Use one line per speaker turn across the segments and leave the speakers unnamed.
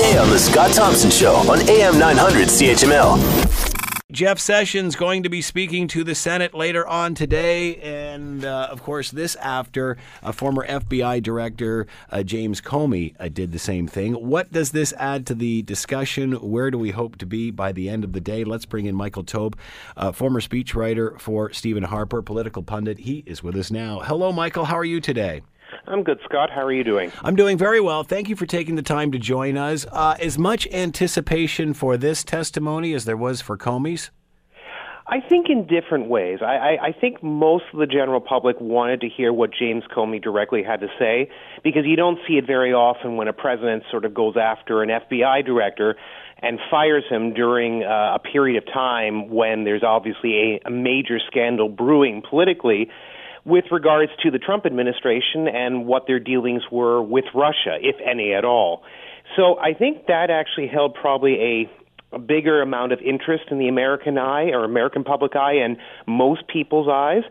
weekday on The Scott Thompson Show on AM 900 CHML.
Jeff Sessions going to be speaking to the Senate later on today, and uh, of course, this after uh, former FBI Director uh, James Comey uh, did the same thing. What does this add to the discussion? Where do we hope to be by the end of the day? Let's bring in Michael Taube, uh, former speechwriter for Stephen Harper, political pundit. He is with us now. Hello, Michael. How are you today?
I'm good, Scott. How are you doing?
I'm doing very well. Thank you for taking the time to join us. Uh, as much anticipation for this testimony as there was for Comey's?
I think in different ways. I, I, I think most of the general public wanted to hear what James Comey directly had to say because you don't see it very often when a president sort of goes after an FBI director and fires him during uh, a period of time when there's obviously a, a major scandal brewing politically with regards to the Trump administration and what their dealings were with Russia, if any at all. So I think that actually held probably a a bigger amount of interest in the American eye or American public eye and most people's eyes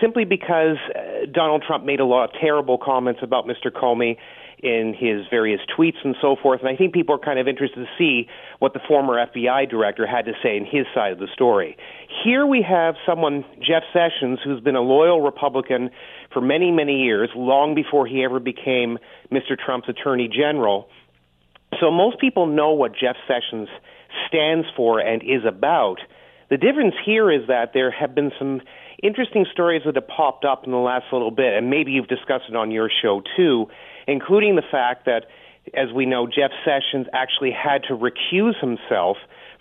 simply because uh, Donald Trump made a lot of terrible comments about Mr. Comey in his various tweets and so forth. And I think people are kind of interested to see what the former FBI director had to say in his side of the story. Here we have someone, Jeff Sessions, who's been a loyal Republican for many, many years, long before he ever became Mr. Trump's attorney general. So most people know what Jeff Sessions stands for and is about. The difference here is that there have been some interesting stories that have popped up in the last little bit, and maybe you've discussed it on your show too, including the fact that, as we know, Jeff Sessions actually had to recuse himself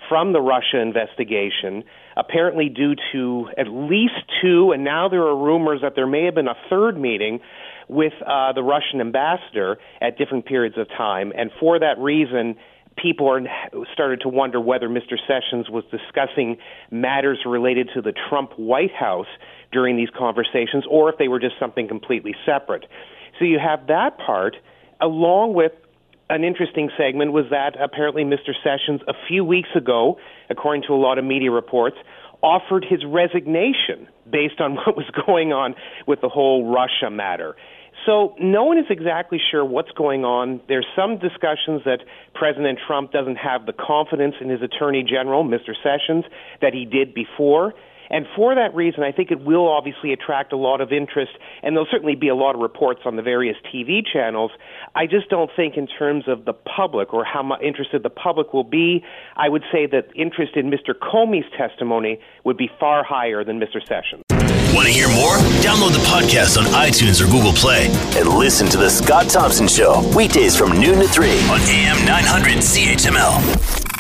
from the Russia investigation, apparently due to at least two, and now there are rumors that there may have been a third meeting with uh, the Russian ambassador at different periods of time. And for that reason, people are started to wonder whether Mr. Sessions was discussing matters related to the Trump White House during these conversations, or if they were just something completely separate. So you have that part, along with an interesting segment was that apparently Mr. Sessions a few weeks ago, according to a lot of media reports, offered his resignation based on what was going on with the whole Russia matter. So no one is exactly sure what's going on. There's some discussions that President Trump doesn't have the confidence in his attorney general, Mr. Sessions, that he did before. And for that reason, I think it will obviously attract a lot of interest, and there'll certainly be a lot of reports on the various TV channels. I just don't think, in terms of the public or how much interested the public will be, I would say that interest in Mr. Comey's testimony would be far higher than Mr. Sessions.
Want to hear more? Download the podcast on iTunes or Google Play and listen to The Scott Thompson Show weekdays from noon to 3 on AM 900 CHML.